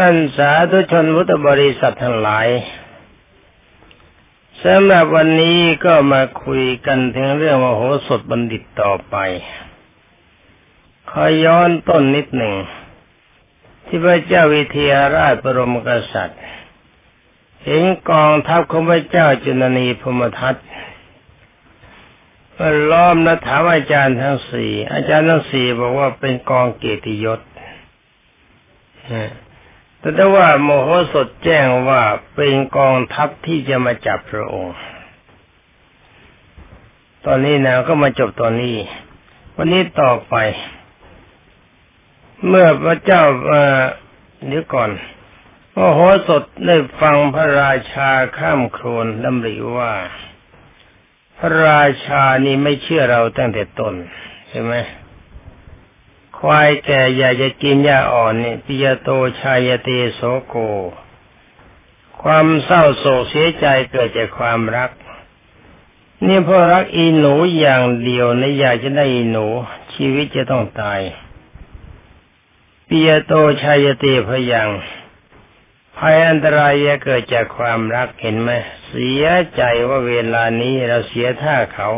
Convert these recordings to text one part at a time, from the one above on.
ท่านสาธุชนพุทธบริษัททั้งหลายสำหรับวันนี้ก็มาคุยกันถึงเรื่องมโหสถบัณฑิตต่อไปขอย้อนต้นนิดหนึ่ง ที่พระเจ้าวิเทหราชบรมกษัตริย์ เห็นกองทัพของพระเจ้าจุนนีพมทัตมาล้อมและถามอาจารย์ทั้งสี่อาจารย์ทั้งสี่บอกว่าเป็นกองเกียรติยศ แต่ถ้ว่าโมโหสดแจ้งว่าเป็นกองทัพที่จะมาจับพระองค์ ตอนนี้นะก็มาจบตอนนี้ วันนี้ต่อไป เมื่อพระเจ้าเเดี๋ยวก่อนโมโหสดได้ฟังพระราชาข้ามโครนดำริว่า พระราชานี่ไม่เชื่อเราตั้งแต่ต้นใช่ไหม ควายแก่อยากจะกินหญ้าอ่อนนี่ปิยโตชายเตโสโก ความเศร้าโศกเสียใจเกิดจากความรัก นี่เพราะรักอีหนูอย่างเดียวในอยากจะได้อีหนู ชีวิตจะต้องตายปิยโตชายเตพยังภัยอันตรายจะเกิดจากความรักเห็นไหมเสียใจว่าเวลานี้เราเสียท่าเขา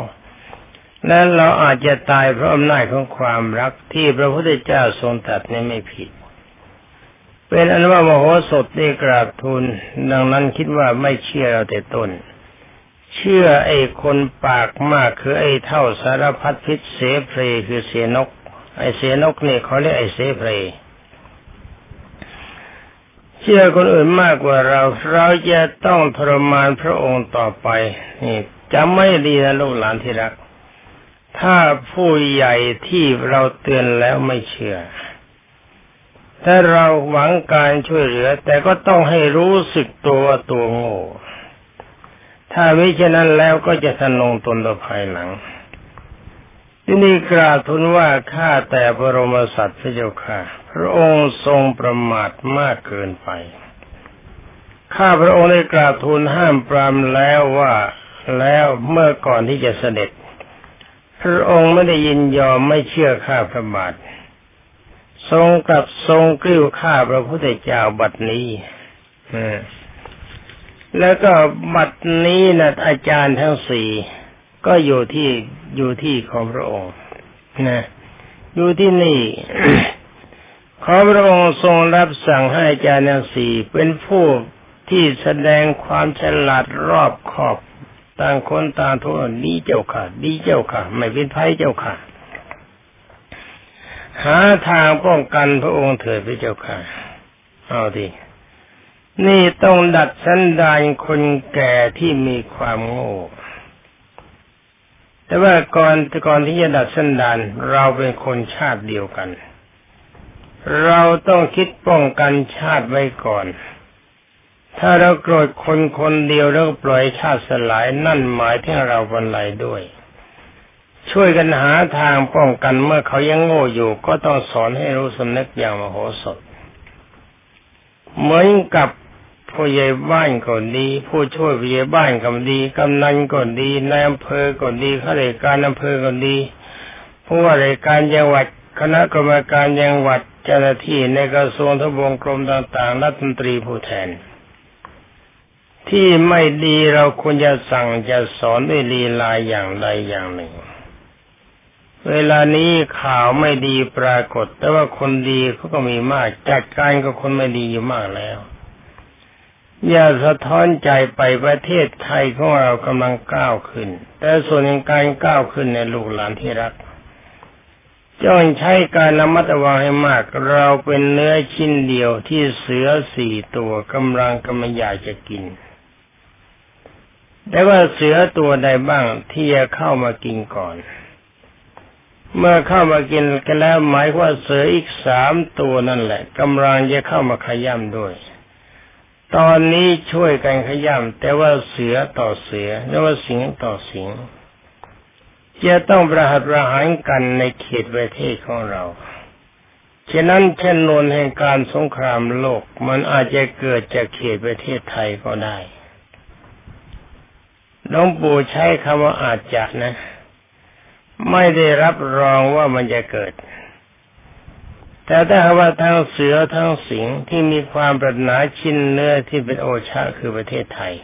และเราอาจจะตายเพราะอำนาจของความรักที่พระพุทธเจ้าทรงตรัสนี่ไม่ผิด เป็นอันว่ามโหสถได้กราบทูลดังนั้นคิดว่าไม่เชื่อเราแต่ต้น เชื่อไอ้คนปากมากคือไอ้เท่าสารพัดพิษเสเพลคือเสนก ไอ้เสนกนี่เขาเรียกไอ้เสเพลเชื่อคนอื่นมากกว่าเรา เราจะต้องทรมานพระองค์ต่อไปนี่จำไม่ดีนะลูกหลานที่รัก ถ้าผู้ใหญ่ที่เราเตือนแล้วไม่เชื่อ ถ้าเราหวังการช่วยเหลือ แต่ก็ต้องให้รู้สึกตัวตัวโง่ ถ้าไม่เช่นนั้นแล้วก็จะทะนงตนต่อภายหลัง ที่นี่กราบทูลว่าข้าแต่พระรมสัตว์พระเจ้าค่ะ พระองค์ทรงประมาทมากเกินไปข้าพระองค์ได้กราบทูลห้ามปรามแล้วว่าแล้วเมื่อก่อนที่จะเสด็จ พระองค์ไม่ได้ยินยอมไม่เชื่อข้าพระบาท ทรงกับทรงกลิ้วข้าพระพุทธเจ้าบัดนี้แล้วก็บัดนี้นะอาจารย์ทั้งสี่ก็อยู่ที่อยู่ที่ของพระองค์นะอยู่ที่นี่ขอพระองค์ทรงรับสั่งให้อาจารย์ทั้งสี่เป็นผู้ที่แสดงความฉลาดรอบขอบ ต่างคนต่างโทุกดีเจ้าค่ะดีเจ้าค่ะ ไม่เป็นภัยเจ้าค่ะ หาทางป้องกันพระองค์เถิดพระเจ้าค่ะ เอาดินี่ต้องดัดสันดานคนแก่ที่มีความโง่ แต่ว่าก่อนก่อนที่จะดัดสันดานเราเป็นคนชาติเดียวกัน เราต้องคิดป้องกันชาติไว้ก่อน ถ้าเราโกรธคนคนเดียวแล้วปล่อยชาติสลายนั่นหมายถึงเราบรรลัยด้วย ช่วยกันหาทางป้องกันเมื่อเขายังโง่อยู่ ก็ต้องสอนให้รู้สำนึกอย่างมโหสถ เหมือนกับผู้ใหญ่บ้านก็ดี ผู้ช่วยผู้ใหญ่บ้านก็ดีกำนันก็ดีนายอำเภอก็ดีข้าราชการอำเภอก็ดีผู้ว่าราชการจังหวัดคณะกรรมการจังหวัดเจ้าหน้าที่ในกระทรวงทบวงกรมต่างๆรัฐมนตรีผู้แทน ที่ไม่ดีเราควรจะสั่งจะสอนด้วยลีลาอย่างใดอย่างหนึ่ง เวลานี้ข่าวไม่ดีปรากฏ แต่ว่าคนดีเขาก็มีมาก จัดการกับคนไม่ดีอยู่มากแล้ว อย่าสะท้อนใจไปประเทศไทยของเรากำลังก้าวขึ้น แต่ส่วนในการก้าวขึ้นในลูกหลานที่รักจ้องใช้การระมัดระวังให้มาก เราเป็นเนื้อชิ้นเดียวที่เสือสี่ตัวกำลังกำลังอยากจะกิน แต่ว่าเสือตัวใดบ้างที่จะเข้ามากินก่อน เมื่อเข้ามากินกันแล้วหมายว่าเสืออีกสามตัวนั่นแหละกำลังจะเข้ามาขย่ำด้วย ตอนนี้ช่วยกันขย่ำแต่ว่าเสือต่อเสือหรือว่าสิงต่อสิงจะต้องประหัตประหารกันในเขตประเทศของเรา ฉะนั้นเช่นนวนแห่งการสงครามโลกมันอาจจะเกิดจากเขตประเทศไทยก็ได้ หลวงปู่ใช้คำว่าอาจจะนะ ไม่ได้รับรองว่ามันจะเกิด แต่ถ้าว่าทั้งเสือทั้งสิงที่มีความปรารถนาชิ้นเนื้อที่เป็นโอชาคือประเทศไทย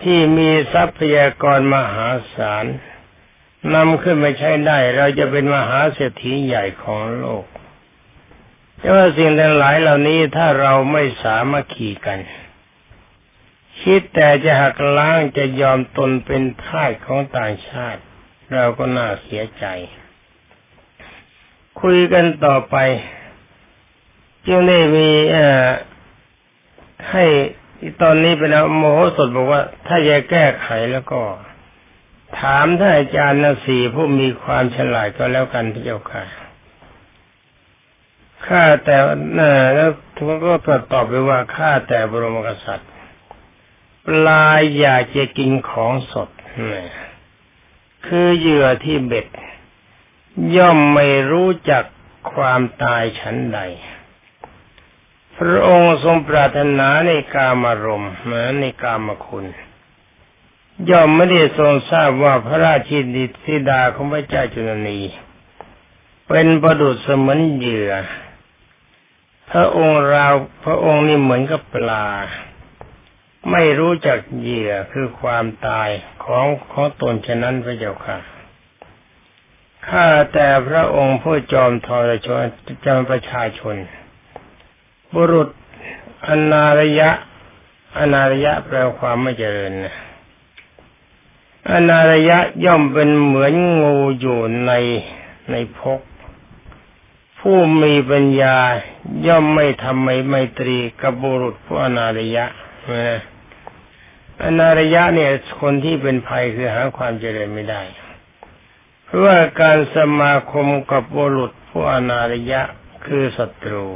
ที่มีทรัพยากรมหาศาลนำขึ้นมาใช้ได้ เราจะเป็นมหาเศรษฐีใหญ่ของโลกแต่ว่าสิ่งทั้งหลายเหล่านี้ถ้าเราไม่สามารถขี่กัน คิดแต่จะหักล้างจะยอมตนเป็นทาสของต่างชาติ เราก็น่าเสียใจ คุยกันต่อไป จึงได้มีอให้ตอนนี้เป็นโมโหสดบอกว่า ถ้าจะแก้ไขแล้วก็ ถามท่านอาจารย์นาสีผู้มีความฉลาดก็แล้วกันพระเจ้าค่ะข้าแต่น่ะแล้วทุกก็ตรวจตอบไปว่าข้าแต่บรมกษัตริย์ ปลาอยากจะกินของสดคือเหยื่อที่เบ็ด ย่อมไม่รู้จักความตายชั้นใด พระองค์ทรงปรารถนาในกามารมณ์เหมือนในกามคุณ ย่อมไม่ได้ทรงทราบว่าพระราชินีธิดาของพระเจ้าจุลนี เป็นประดุษเสมือนเหยื่อ พระองค์เราพระองค์นี่เหมือนกับปลา ไม่รู้จักเหยื่อคือความตายของของตนฉะนั้นพระเจ้าค่ะข้าแต่พระองค์ผู้จอมทรชนจอมประชาชน บุรุษอนารยะ อนารยะแปลความไม่เจริญนะอนารยะย่อมเป็นเหมือนงูอยู่ในในพก ผู้มีปัญญาย่อมไม่ทำไมไมตรีกับบุรุษผู้อนาริยะนะ อนาริยะเนี่ยคนที่เป็นภัยคือหาความเจริญไม่ได้ เพราะว่าการสมาคมกับบุรุษผู้อนาริยะคือศัตรู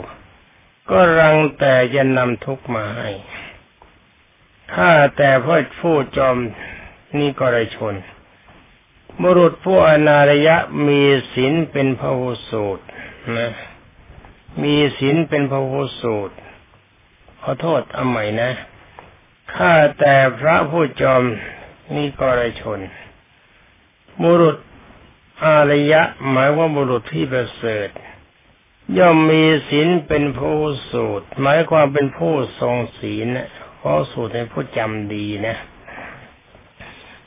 ก็รังแต่จะนำทุกข์มาให้ ถ้าแต่พ่อผู้จอมนี่ก็ไรชน บุรุษผู้อนาริยะมีศีลเป็นพระหูสูตรนะมีศีลเป็นพระโหสูตรขอโทษเอาใหม่นะ ข้าแต่พระผู้จอมนิกรชนบุรุษอารยะ หมายว่าบุรุษที่ประเสริฐ ย่อมมีศีลเป็นผู้สูตร หมายความเป็นผู้ทรงศีลนะเพราะสูตรเป็นผู้จำดีนะ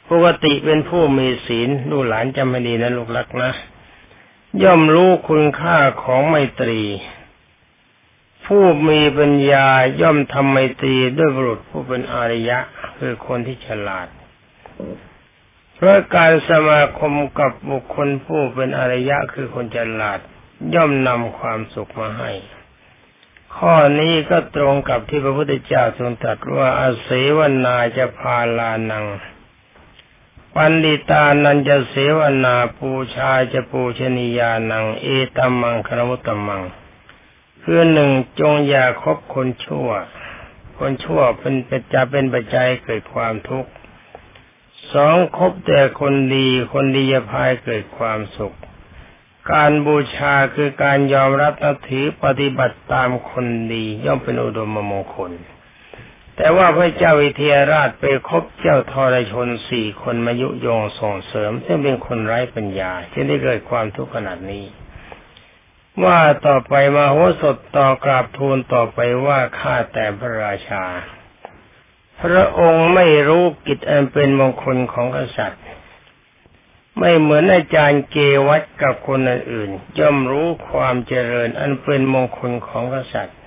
ปกติเป็นผู้มีศีลลูกหลานจำให้ดีนะลูกรักนะ ย่อมรู้คุณค่าของไมตรี ผู้มีปัญญาย่อมทำไมตรีด้วยบุรุษผู้เป็นอริยะ คือคนที่ฉลาด เพราะการสมาคมกับบุคคลผู้เป็นอริยะคือคนฉลาด ย่อมนำความสุขมาให้ ข้อนี้ก็ตรงกับที่พระพุทธเจ้าทรงตรัสว่าอาเสวนาจะพาลานัง ปันดิตานันจะเสวนาปูชาจะปูชนียานัง เอตัมมังคารมุตตมัง เพื่อหนึ่งจงอย่าคบคนชั่ว คนชั่วเป็นปจะเป็นปัจจัยเกิดความทุกข์สองคบแต่คนดีคนดีจะพายเกิดความสุข การบูชาคือการยอมรับนับถือปฏิบัติตามคนดีย่อมเป็นอุดมมงคล แต่ว่าพระเจ้าวิเทหราชไปคบเจ้าทรชนสี่คนมายุยงส่งเสริม ซึ่งเป็นคนไร้ปัญญาที่ได้เกิดความทุกข์ขนาดนี้ ว่าต่อไปมาโหสถต่อกราบทูลต่อไปว่าข้าแต่พระราชา พระองค์ไม่รู้กิจอันเป็นมงคลของกษัตริย์ ไม่เหมือนอาจารย์เกวัตกับคนอื่นย่อมรู้ความเจริญอันเป็นมงคลของกษัตริย์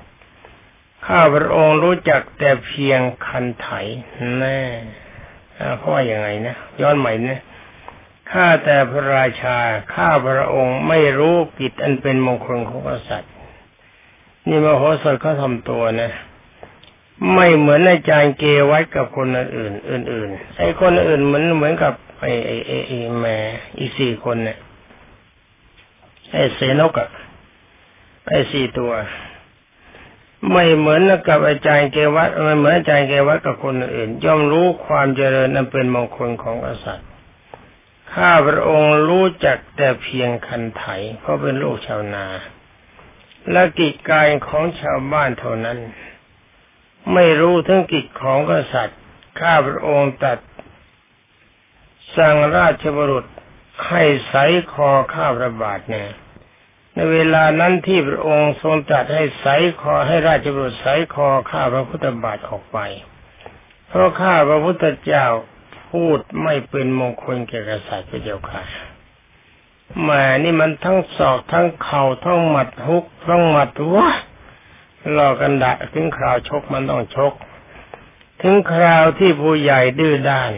ข้าพระองค์รู้จักแต่เพียงคันไถแน่เขาว่าอย่างไงนะย้อนใหม่นะ ข้าแต่พระราชา ข้าพระองค์ไม่รู้กิจอันเป็นมงคลของกษัตริย์ นี่มโหสถเขาทำตัวนะ ไม่เหมือนอาจารย์เกวัดกับคนอื่น อื่นๆไอ้คนอื่นเหมือนเหมือนกับไอ้ไอ้ไอ้แม่อีสี่คนเนี่ยไอ้เสนกอะไอ้สี่ตัว ไม่เหมือนกับอาจารย์เกวัตไม่เหมือนอาจารย์เกวัตกับคนอื่น ย่อมรู้ความเจริญนั้นเป็นมงคลของกษัตริย์ ข้าพระองค์รู้จักแต่เพียงคันไถ เพราะเป็นลูกชาวนา และกิจการของชาวบ้านเท่านั้น ไม่รู้ถึงกิจของกษัตริย์ ข้าพระองค์ตัด สั่งราชบุรุษให้ใสคอข้าพระบาทเนี่ยในเวลานั้นที่พระองค์ทรงตรัสให้ใสคอให้ราชบุตรใสคอข้าพระพุทธบาทออกไป เพราะข้าพระพุทธเจ้า พูดไม่เป็นมงคลแก่กษัตริย์พระเจ้าค่ะแหมนี่มันทั้งศอกทั้งเข่าทั้งหมัดฮุกทั้งหมัดวะรอกันดะถึงคราวชกมันต้องชก ถึงคราวที่ผู้ใหญ่ดื้อด้าน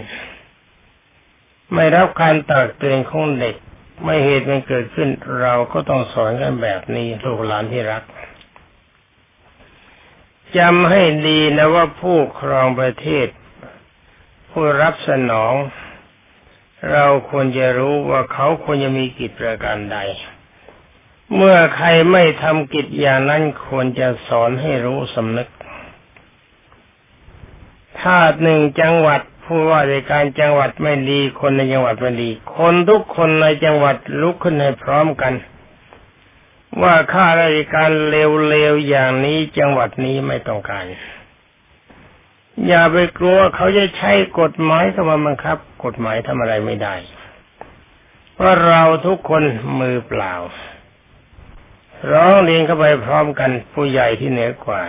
ไม่รับการตักเตือนของเด็ก ไม่เหตุมันเกิดขึ้น เราก็ต้องสอนกันแบบนี้ลูกหลานที่รักจำให้ดีนะว่าผู้ครองประเทศ ผู้รับสนอง เราควรจะรู้ว่าเขาควรจะมีกิจประการใด เมื่อใครไม่ทำกิจอย่างนั้นควรจะสอนให้รู้สำนึกถ้าหนึ่งจังหวัดผู้ว่าราชการจังหวัดไม่ดี คนในจังหวัดไม่ดี คนทุกคนในจังหวัดลุกขึ้นให้พร้อมกัน ว่าข้าราชการเลวๆอย่างนี้จังหวัดนี้ไม่ต้องการ อย่าไปกลัวเขาจะใช้กฎหมายเข้ามาบังคับ กฎหมายทำอะไรไม่ได้เพราะเราทุกคนมือเปล่า ร้องเรียนเข้าไปพร้อมกันผู้ใหญ่ที่เหนือกว่า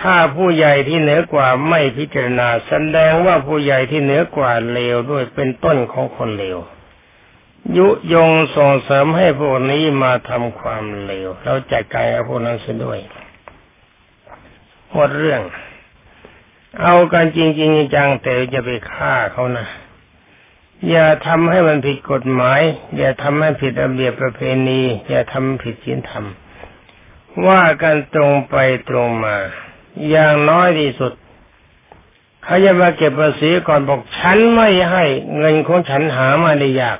ถ้าผู้ใหญ่ที่เหนือกว่าไม่พิจารณาแสดงว่าผู้ใหญ่ที่เหนือกว่าเลวด้วยเป็นต้นของคนเลวยุยงส่งเสริมให้พวกนี้มาทำความเลวเราจัดการกับพวกนั้นเสียด้วยหมดเรื่อง เอากันจริงๆจังแต่จะไปฆ่าเขานะอย่าทำให้มันผิดกฎหมาย อย่าทำให้ผิดระเบียบประเพณี อย่าทำผิดศีลธรรม ว่ากันตรงไปตรงมา อย่างน้อยที่สุดเขาจะมาเก็บภาษีก่อนบอกฉันไม่ให้ เงินของฉันหามาได้ยาก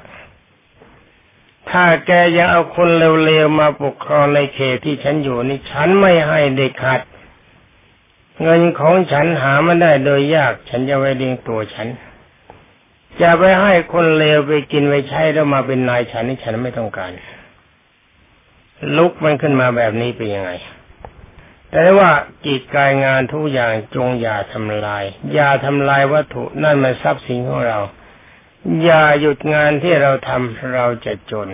ถ้าแกยังเอาคนเร็วๆมาปกครองในเขตที่ฉันอยู่นี่ฉันไม่ให้เด็กขาด เงินของฉันหามาได้โดยยาก ฉันจะไว้เลี้ยงตัวฉัน จะไปให้คนเลวไปกินไปใช้แล้วมาเป็นนายฉันนี่ฉันไม่ต้องการ ลุกมันขึ้นมาแบบนี้เป็นยังไง แต่ว่ากิจการงานทุกอย่างจงอย่าทำลาย อย่าทำลายวัตถุนั่นมันทรัพย์สินของเรา อย่าหยุดงานที่เราทำเราจะจน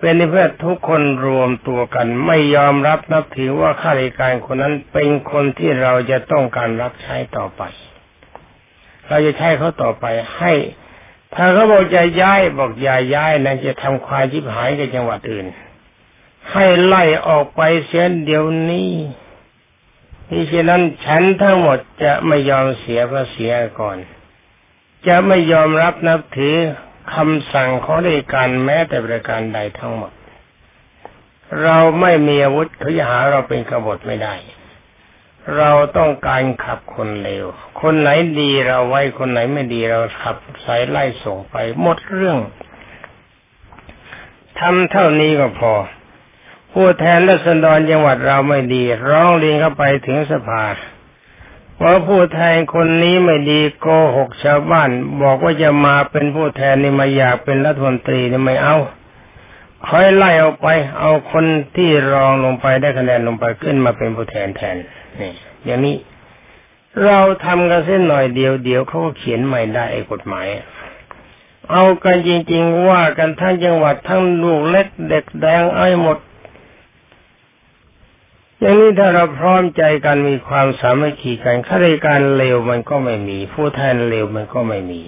เป็นเพื่อทุกคนรวมตัวกัน ไม่ยอมรับนับถือว่าข้าราชการคนนั้นเป็นคนที่เราจะต้องการรับใช้ต่อไป เราจะใช้เขาต่อไปให้ ถ้าเขาบอกจะย้ายบอกอย่าย้ายนะจะทำควายชิบหายกับจังหวัดอื่น ให้ไล่ออกไปเสียเดี๋ยวนี้นี่ฉะนั้นฉันทั้งหมดจะไม่ยอมเสียภาษีก่อน จะไม่ยอมรับนับถือ คำสั่งของราชการแม้แต่ประการใดทั้งหมด เราไม่มีอาวุธเขาจะหาเราเป็นกบฏไม่ได้ เราต้องการขับคนเลว คนไหนดีเราไว้คนไหนไม่ดีเราขับสายไล่ส่งไปหมดเรื่องทำเท่านี้ก็พอ ผู้แทนรัศดรจังหวัดเราไม่ดี ร้องเรียนเข้าไปถึงสภา ว่าผู้แทนคนนี้ไม่ดีโกหกชาวบ้าน บอกว่าจะมาเป็นผู้แทนนี่มาอยากเป็นรัฐมนตรีนี่ไม่เอาคอยไล่ออกไป เอาคนที่รองลงไปได้คะแนนลงไปขึ้นมาเป็นผู้แทนแทนนี่อย่างนี้เราทำกันเส้นหน่อยเดียวเดียวเขาก็เขียนใหม่ได้ไอ้กฎหมาย เอากันจริง ๆ ว่ากันทั้งจังหวัดทั้งลูกเล็กเด็กแดงไอ้หมด อย่างนี้ถ้าเราพร้อมใจกันมีความสามัคคีกันข้าราชการเลวมันก็ไม่มี ผู้แทนเลวมันก็ไม่มี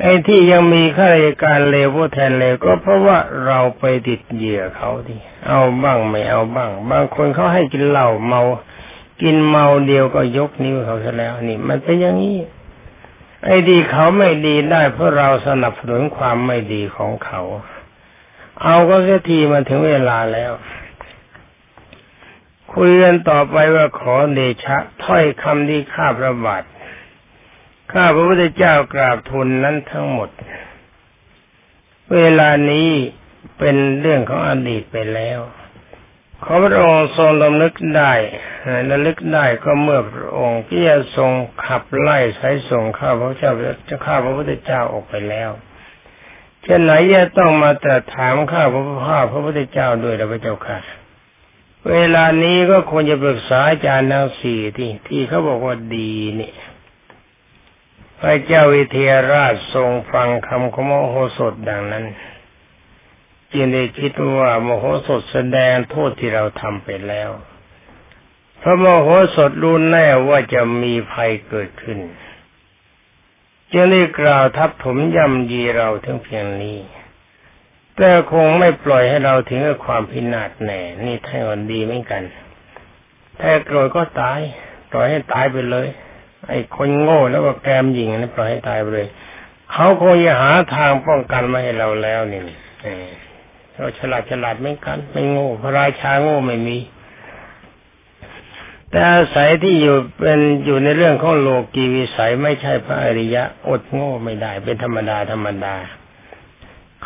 ไอ้ที่ยังมีข้าราชการเลวผู้แทนเลวก็เพราะว่าเราไปติดเหยื่อเขาดิเอาบ้างไม่เอาบ้าง บางคนเขาให้กินเหล้าเมา กินเมาเดียวก็ยกนิ้วเขาซะแล้วนี่ มันเป็นอย่างนี้ไอ้ดีเขาไม่ดีได้เพราะเราสนับสนุนความไม่ดีของเขา เอาก็เสียทีมาถึงเวลาแล้ว คุยกันต่อไปว่าขอเดชะ ถ้อยคำที่ข้าพระบาทข้าพระพุทธเจ้ากราบทูลนั้นทั้งหมด เวลานี้เป็นเรื่องของอดีตไปแล้วขอพระองค์ทรงระลึกได้ระลึกได้ก็เมื่อพระองค์ที่จะทรงขับไล่สายส่งข้าพระเจ้าจะข้าพระพุทธเจ้าออกไปแล้วเช่นไหนจะต้องมาตรัสถามข้าพระพ่าพระพุทธเจ้าด้วยนะพระเจ้าค่ะ เวลานี้ก็ควรจะปรึกษาอาจารย์ทั้งสี่ที่ที่เขาบอกว่าดีนี่พระเจ้าวิเทหราชทรงฟังคำขโมโหสถดังนั้น จึงได้คิดว่าโมโหสถแสดงโทษที่เราทำไปแล้วพระโมโหสถรู้แน่ว่าจะมีภัยเกิดขึ้น จึงได้กล่าวทับถมย่ำยีเราทั้งเพียงนี้ แต่คงไม่ปล่อยให้เราถึงกับความพินาศแน่ นี่ท่านอนดีเหมือนกัน ถ้าโกรธก็ตาย ปล่อยให้ตายไปเลย ไอ้คนโง่แล้วก็แกมยิงนี่ปล่อยให้ตายไปเลย เขาคงจะหาทางป้องกันมาให้เราแล้วนี่เราฉลาดฉลาดไม่กัน ไม่โง่พระราชาโง่ไม่มี แต่อาศัยที่อยู่เป็นอยู่ในเรื่องของโลกีวิสัยไม่ใช่พระอริยะ อดโง่ไม่ได้ เป็นธรรมดาธรรมดา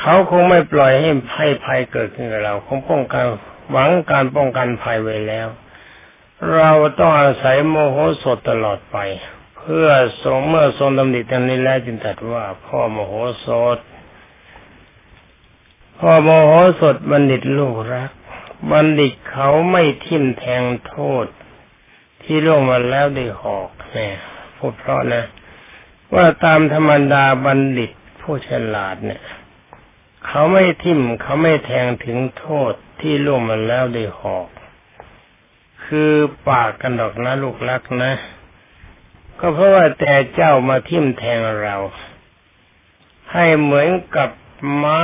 เขาคงไม่ปล่อยให้ภัยภัยเกิดขึ้นกับเราคงป้องกันหวังการป้องกันภัยไว้แล้ว เราต้องอาศัยโมโหสดตลอดไป เพื่อทรงเมื่อทรงดำริตรงนี้แล้วจึงตรัสว่า พ่อโมโหสดพ่อโมโหสดบัณฑิตลูกรัก บัณฑิตเขาไม่ทิ่มแทงโทษ ที่ล่วงมาแล้วได้หอกเนี่ยพูดเพราะนะ ว่าตามธรรมดาบัณฑิตผู้ฉลาดเนี่ย เขาไม่ทิ่มเขาไม่แทงถึงโทษที่ล่วงมาแล้วได้หอก คือปากกันดอกนะลูกรักนะ ก็เพราะว่าแต่เจ้ามาทิ่มแทงเรา ให้เหมือนกับม้า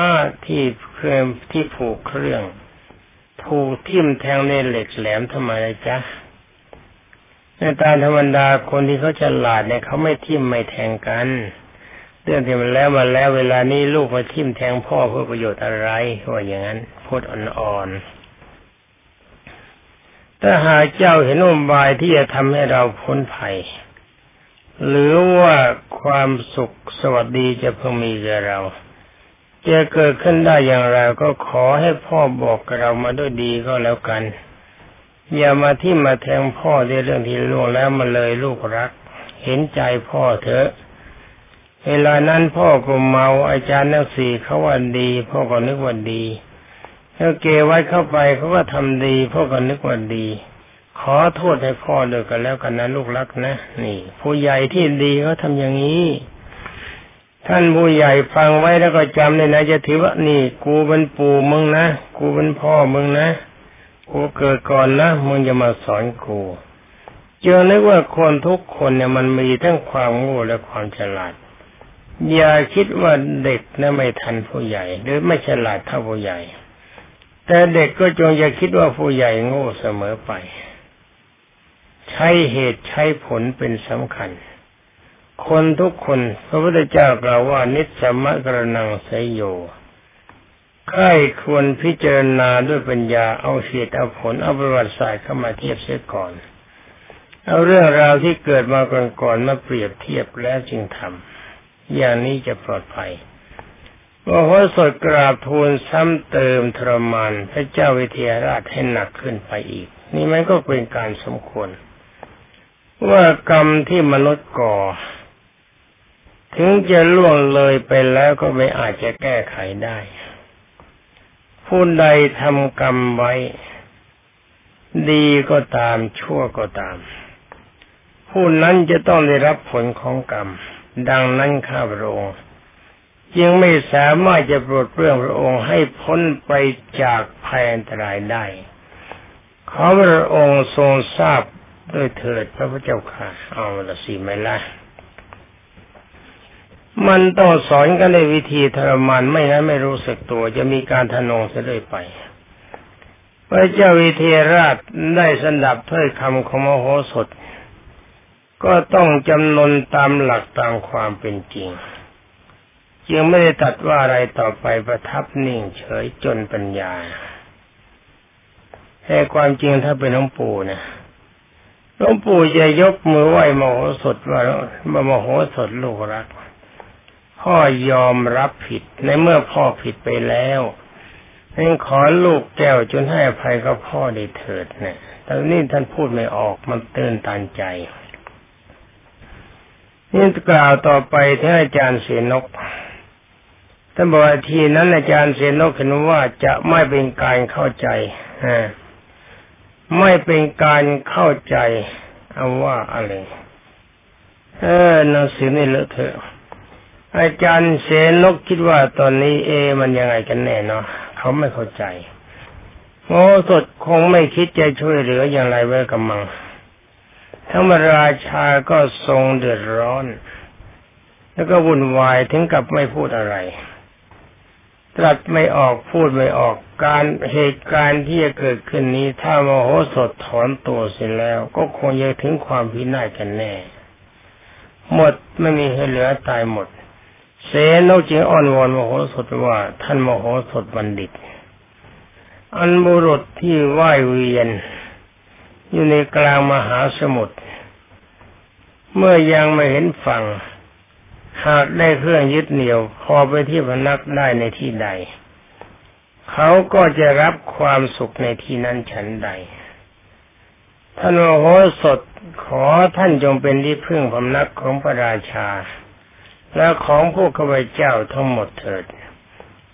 ที่เคยที่ผูกเครื่อง ถูกทิ่มแทงในเหล็กแหลมทำไมจ๊ะในตามธรรมดาคนที่เขาฉลาดเนี่ยเขาไม่ทิ่มไม่แทงกัน เรื่องที่มันแล้วมาแล้วเวลานี้ลูกมาทิ่มแทงพ่อเพื่อประโยชน์อะไรว่าอย่างนั้นพูดอ่อนๆถ้าหาเจ้าเห็นอุบายที่จะทำให้เราพ้นภัย หรือว่าความสุขสวัสดีจะเพิ่งมีแก่เราจะเกิดขึ้นได้อย่างไรก็ขอให้พ่อบอกกับเรามาด้วยดีก็แล้วกัน อย่ามาที่มาแทงพ่อในเรื่องที่ล่วงแล้วมาเลยลูกรัก เห็นใจพ่อเถอะ เวลานั้นพ่อก็เมาอาจารย์นักสี่เขาว่าดี พ่อก็นึกว่าดีแล้วเกไว้เข้าไปเขาก็ทำดี พ่อก็นึกว่าดี ขอโทษให้พ่อเลยกันแล้วกันนะลูกรักนะนี่ ผู้ใหญ่ที่ดีเขาทำอย่างนี้ ท่านผู้ใหญ่ฟังไว้แล้วก็จำเลยนะจะถือว่านี่ กูเป็นปู่มึงนะกูเป็นพ่อมึงนะกูเกิดก่อนนะมึงจะมาสอนกูเจอนึกว่าคนทุกคนเนี่ยมันมีทั้งความโง่และความฉลาด อย่าคิดว่าเด็กนะไม่ทันผู้ใหญ่ หรือไม่ฉลาดเท่าผู้ใหญ่ แต่เด็กก็จงอย่าคิดว่าผู้ใหญ่โง่เสมอไป ใช้เหตุใช้ผลเป็นสำคัญ คนทุกคนพระพุทธเจ้ากล่าวว่านิสมะกระนังไสโยใครควรพิจารณาด้วยปัญญาเอาเหตุเอาผลเอาประวัติศาสตร์เข้ามาเทียบเสียก่อน เอาเรื่องราวที่เกิดมาก่อนๆมาเปรียบเทียบแล้วจึงทำ อย่างนี้จะปลอดภัยมโหสถกราบทูลซ้ำเติมทรมานพระเจ้าวิเทหราชให้หนักขึ้นไปอีก นี่มันก็เป็นการสมควร ว่ากรรมที่มนุษย์ก่อ ถึงจะล่วงเลยไปแล้วก็ไม่อาจจะแก้ไขได้ ผู้ใดทำกรรมไว้ ดีก็ตามชั่วก็ตาม ผู้นั้นจะต้องได้รับผลของกรรม ดังนั้นข้าพระองค์จึงไม่สามารถจะปรดเปลื้องพระองค์ให้พ้นไปจากภัยอันตรายได้ ขอพระองค์ทรงทราบด้วยเถิดพระพุทธเจ้าค่ะ เอาละสิไม่ละมันต้องสอนกันในวิธีทรมานไม่นั้นไม่รู้สึกตัว จะมีการทนงเสียด้วยไป พระเจ้าวิเทราชได้สนับถ้อยคำของมโหสถ ก็ต้องจำนนตามหลักตามความเป็นจริง จึงไม่ได้ตัดว่าอะไรต่อไปประทับนิ่งเฉยจนปัญญาแต่ความจริงถ้าเป็นหลวงปู่นะหลวงปู่จะยกมือไหว้มโหสถว่ามโหสถลูกรัก พ่อยอมรับผิดในเมื่อพ่อผิดไปแล้วนั่นขอลูกแก้วจนให้อภัยกับพ่อได้เถิดเนี่ยแต่นี่ท่านพูดไม่ออกมันเตือนตันใจ นี่กล่าวต่อไปที่อาจารย์เสนกท่านบอกทีนั้นอาจารย์เสนกเห็นว่าจะไม่เป็นการเข้าใจไม่เป็นการเข้าใจเอาว่าอะไร เออหนังสือนี่เลอะเทอะอาจารย์เสนกคิดว่าตอนนี้เอ มันยังไงกันแน่เนาะเขาไม่เข้าใจโอ้สดคงไม่คิดจะช่วยเหลืออย่างไรไว้กับมัง ทั้งราชาก็ทรงเดือดร้อน แล้วก็วุ่นวายถึงกับไม่พูดอะไร ตรัสไม่ออกพูดไม่ออกการเหตุการณ์ที่จะเกิดขึ้นนี้ ถ้ามโหสถถอนตัวเสร็จแล้ว ก็คงจะถึงความพินาศกันแน่ หมดไม่มีให้เหลือตายหมด เสนกจึงอ้อนวอนมโหสถว่า ท่านมโหสถบัณฑิต อันบุรุษที่ไหวเวียน อยู่ในกลางมหาสมุทรเมื่อยังไม่เห็นฝั่ง หากได้เครื่องยึดเหนี่ยวพอไปที่พนักได้ในที่ใด เขาก็จะรับความสุขในที่นั้นฉันใด ท่านโอโหสถขอท่านจงเป็นที่พึ่งพำนักของพระราชา และของพวกข้าพเจ้าทั้งหมดเถิด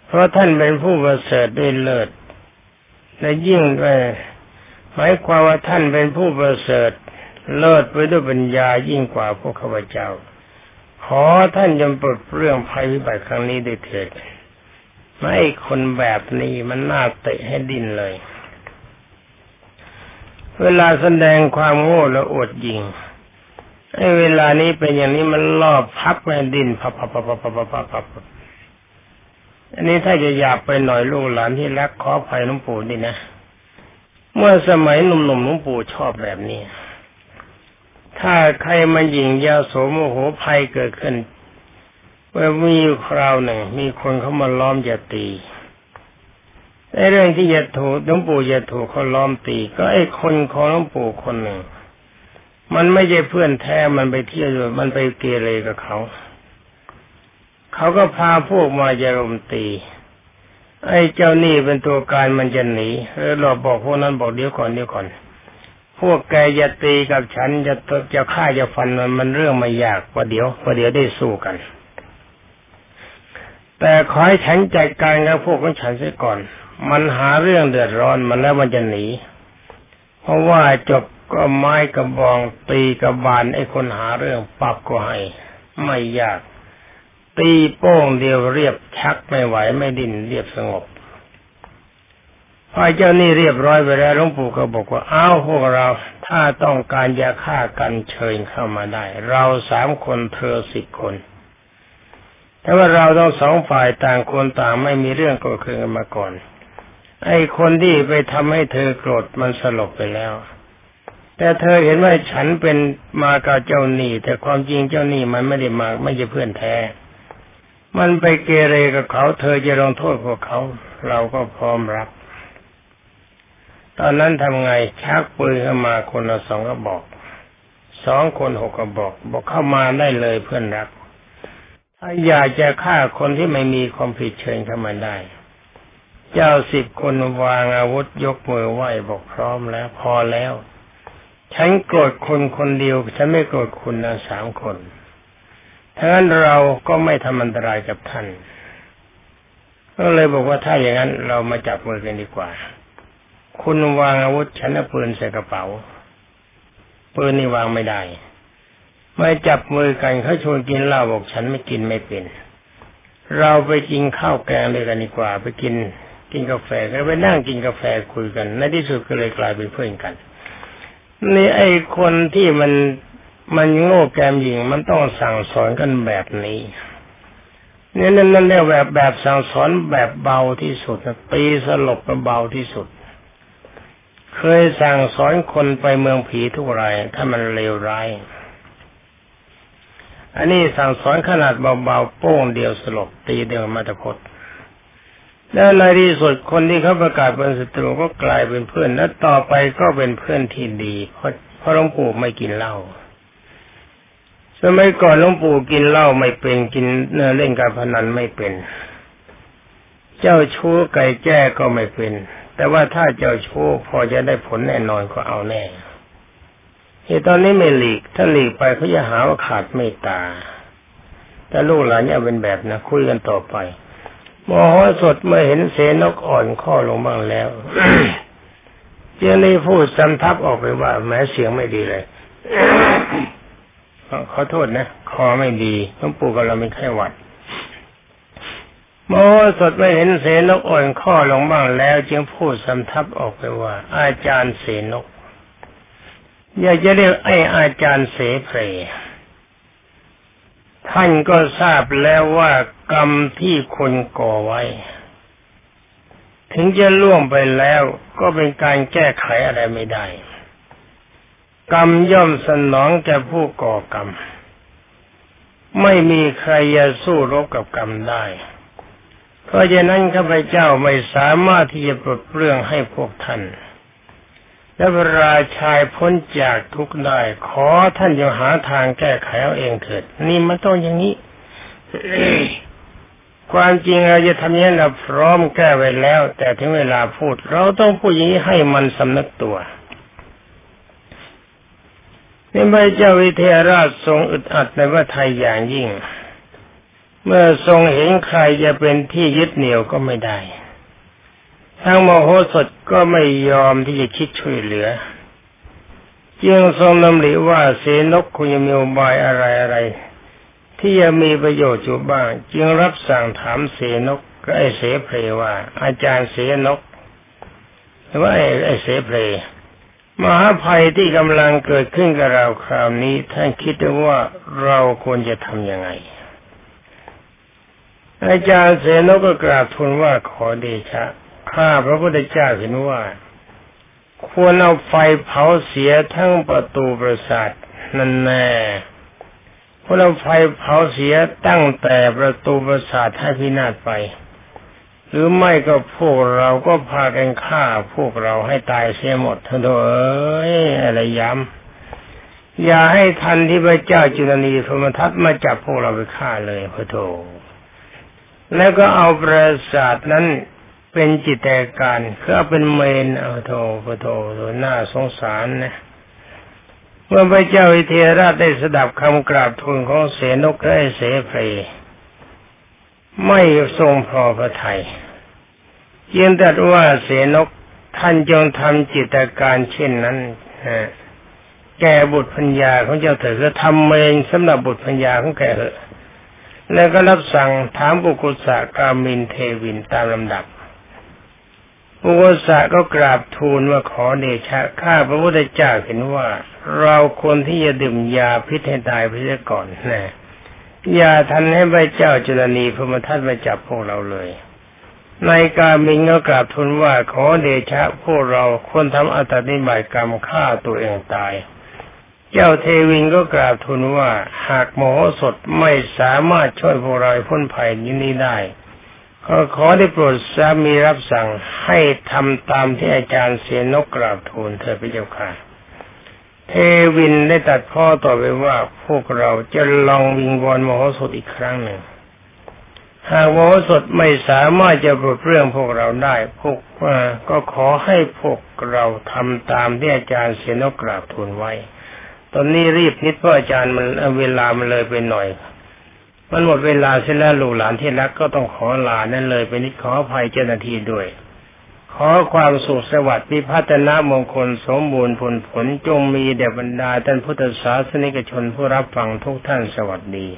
เพราะท่านเป็นผู้ประเสริฐด้วยเลิศ และยิ่งด้วย หมายความว่าท่านเป็นผู้ประเสริฐ เลิศไปด้วยปัญญายิ่งกว่าพวกข้าพเจ้า ขอท่านจงปลดเรื่องภัยพิบัติครั้งนี้ด้วยเถิดไม่คนแบบนี้มันน่าเตะให้ดินเลย เวลาแสดงความโง่และอดยิงไอ้เวลานี้เป็นอย่างนี้มันล่อพับแม่ดินพับพับพับพับพับพับพับอันนี้ถ้าจะหยาบไปหน่อยลูกหลานที่รักขอภัยหลวงปู่นี่นะ เมื่อสมัยหนุ่มๆหลวงปู่ชอบแบบนี้ ถ้าใครมาหยิงยาโสมโหภัยเกิดขึ้นเมื่อมีคราวหนึ่ง มีคนเขามาล้อมจะตีในเรื่องที่จะถูกหลวงปู่จะถูกเขาล้อมตี ก็ไอ้คนของหลวงปู่คนหนึ่ง มันไม่ใช่เพื่อนแท้ มันไปเที่ยวด้วยมันไปเกเรกับเขา เขาก็พาพวกมาจะรมตี ไอ้เจ้านี่เป็นตัวการมันจะหนีแล้วเราบอกพวกนั้นบอกเดี๋ยวก่อนเดี๋ยวก่อนพวกแกจะตีกับฉันจะจะฆ่าจะฟันมันมันเรื่องไม่ยากว่าเดี๋ยวว่าเดี๋ยวได้สู้กัน แต่ขอให้ฉันจัดการกับพวกของฉันเสียก่อน มันหาเรื่องเดือดร้อนมันแล้วมันจะหนี เพราะว่าจบก็ไม้กระบองตีกระบาลไอ้คนหาเรื่องปรับก็ให้ไม่ยาก ตีโป้งเดียวเรียบชักไม่ไหวไม่ดิ้นเรียบสงบพอเจ้านี่เรียบร้อยไปแล้วหลวงปู่ก็บอกว่าอ้าวพวกเราถ้าต้องการจะฆ่ากันเชิญเข้ามาได้ เราสามคนเธอสิบคน แต่ว่าเราต้องสองฝ่ายต่างคนต่างไม่มีเรื่องโกรธเคืองกันมาก่อน ไอ้คนที่ไปทำให้เธอโกรธมันสลบไปแล้ว แต่เธอเห็นว่าฉันเป็นมากับเจ้าหนี้แต่ความจริงเจ้าหนี้มันไม่ได้มาไม่ใช่เพื่อนแท้ มันไปเกเรกับเขา เธอจะลงโทษพวกเขา เราก็พร้อมรับ ตอนนั้นทำไงชักปืนเข้ามาคนละสองกระบอก สองคนหกกระบอก บอกเข้ามาได้เลยเพื่อนรัก ถ้าอยากจะฆ่าคนที่ไม่มีความผิดเชิญเข้ามาได้ เจ้าสิบคนวางอาวุธยกมือไหวบอกพร้อมแล้ว พอแล้ว ฉันโกรธคนคนเดียว ฉันไม่โกรธคุณนะสามคน ถ้างั้นเราก็ไม่ทำอันตรายกับท่าน ก็เลยบอกว่าถ้าอย่างนั้นเรามาจับมือกันดีกว่า คุณวางอาวุธฉันเอาปืนใส่กระเป๋าปืนนี่วางไม่ได้ ไม่จับมือกันเขาชวนกินเหล้าบอกฉันไม่กินไม่เป็น เราไปกินข้าวแกงเลยกันดีกว่า ไปกินกินกาแฟก็ไปนั่งกินกาแฟคุยกัน ในที่สุดก็เลยกลายเป็นเพื่อนกัน นี่ไอ้คนที่มัน มันโง่แกมหญิงมันต้องสั่งสอนกันแบบนี้นี่นั่นนั่นเรียกแบบแบบสั่งสอนแบบเบาที่สุดตีสลบเบาที่สุด เคยสั่งสอนคนไปเมืองผีทุกรายถ้ามันเลวร้ายอันนี้สั่งสอนขนาดเบาๆโป้งเดียวสลบตีเดียวมาตะพดแล้วในที่สุดคนที่เขาประกาศเป็นศัตรูก็กลายเป็นเพื่อนและต่อไปก็เป็นเพื่อนที่ดี เพราะเพราะหลวงปู่ไม่กินเหล้า สมัยก่อนหลวงปู่กินเหล้าไม่เป็นกินเล่นการพนันไม่เป็น เจ้าชู้ไก่แจ้ก็ไม่เป็น แต่ว่าถ้าเจ้าชู้พอจะได้ผลแน่นอนก็เอาแน่ที่ตอนนี้ไม่หลีก ถ้าหลีกไปเขาจะหาว่าขาดเมตตา แต่ลูกหลานเนี่ยเป็นแบบนะคุยกันต่อไปมโหสดเมื่อเห็นเสนกอ่อนข้อลงบ้างแล้วเจ้านี่พูดจำทับออกไปว่า แม้เสียงไม่ดีเลย ขอโทษนะคอไม่ดีต้องปู่กับเราไม่แค่หวัดโมสดไม่เห็นเสนกอ่อนข้อลงบ้างแล้ว จึงพูดสำทับออกไปว่า อาจารย์เสนก อยากจะเรียกไอ้อาจารย์เสเพรท่านก็ทราบแล้วว่ากรรมที่คนก่อไว้ ถึงจะล่วงไปแล้วก็เป็นการแก้ไขอะไรไม่ได้ กรรมย่อมสนองแก่ผู้ก่อกรรม ไม่มีใครจะสู้รบกับกรรมได้ เพราะฉะนั้นข้าพเจ้าไม่สามารถที่จะปลดเปลื้องให้พวกท่าน และพระราชายพ้นจากทุกข์ได้ ขอท่านจงหาทางแก้ไขเอาเองเถิด นี่มันต้องอย่างนี้ความจริงเราจะทำอย่างนี้เราพร้อมแก้ไว้แล้ว แต่ถึงเวลาพูด เราต้องพูดอย่างนี้ให้มันสำนึกตัว นี่พระเจ้าวิเทหราชทรงอึดอัดในว่าไทยอย่างยิ่ง เมื่อทรงเห็นใครจะเป็นที่ยึดเหนี่ยวก็ไม่ได้ ทั้งโมโหสดก็ไม่ยอมที่จะคิดช่วยเหลือจึงทรงนำริว่าเสนกคงจะมีอุบายอะไรอะไร ที่จะมีประโยชน์อยู่บ้าง จึงรับสั่งถามเสนกก็ไอเสเพลว่า อาจารย์เสนกหรือว่าไอไอเสเพล มหาภัยที่กำลังเกิดขึ้นกับเราคราวนี้ท่านคิดว่าเราควรจะทำยังไง อาจารย์เสนก็กราบทูลว่าขอเดชะข้าพระพุทธเจ้าเห็นว่า ควรเอาไฟเผาเสียทั้งประตูปราสาทนั่นแน่ควรเอาไฟเผาเสียตั้งแต่ประตูปราสาทให้พินาศไป หรือไม่ก็พวกเราก็พากันฆ่าพวกเราให้ตายเสียหมดทั้งโดเอ้ยอะไรย้ำอย่าให้ทันที่พระเจ้าจุลนีธรมทัตมาจับพวกเราไปฆ่าเลยพระโถแล้วก็เอาปราสาทนั้นเป็นจิตแตการคือเป็นเมนเอาโทพโทโทน่าสงสารนะเมื่อพระเจ้าอิเทราชได้สดับคำกราบทูลของเสนกและเสเพลไม่ทรงพอพระทัยเยี ยนตัดว่าเสนกท่านจงทำจิตการเช่นนั้นแก่บุตรพัญญาของเจ้าเถิดก็ทำเมนสำหรับบุตรพัญญาของแกเถอะแล้วก็รับสั่งถามกุกุสะกามินเทวินตามลำดับอุวสะก็กราบทูลว่าขอเดชะข้าพระพุทธเจ้าเห็นว่า เราควรที่จะดื่มยาพิษให้ตายไปเสียก่อนนะอย่าทันให้พระเจ้าจุลนีพมทัตมาจับพวกเราเลย ในกามิงก็กราบทูลว่าขอเดชะพวกเราควรทำอัตติบายกรรมฆ่าตัวเองตาย เจ้าเทวินก็กราบทูลว่าหากโมโหสดไม่สามารถช่วยพวกเราพ้นภัยนี้ได้ก็ขอได้โปรดสามีรับสั่งให้ทำตามที่อาจารย์เสียนกกราบทูลเธอพระเจ้าค่ะ เทวินได้ตัดพ่อต่อไปว่าพวกเราจะลองวิงวอนมโหสถอีกครั้งหนึ่ง หากมโหสถไม่สามารถจะปลดเรื่องพวกเราได้พวกก็ขอให้พวกเราทำตามที่อาจารย์เสียนกกราบทูลไว้ ตอนนี้รีบนิดเพราะอาจารย์มันเวลามันเลยไปหน่อย มันหมดเวลาเสร็จแล้วลูกหลานที่รักก็ต้องขอลานั่นเลยไปนิดขออภัยเจ้าหน้าที่ด้วยขอความสุขสวัสดิ์พิพัฒนามงคลสมบูรณ์ผลผลจงมีแด่บรรดาท่านพุทธศาสนิกชนผู้รับฟังทุกท่านสวัสดี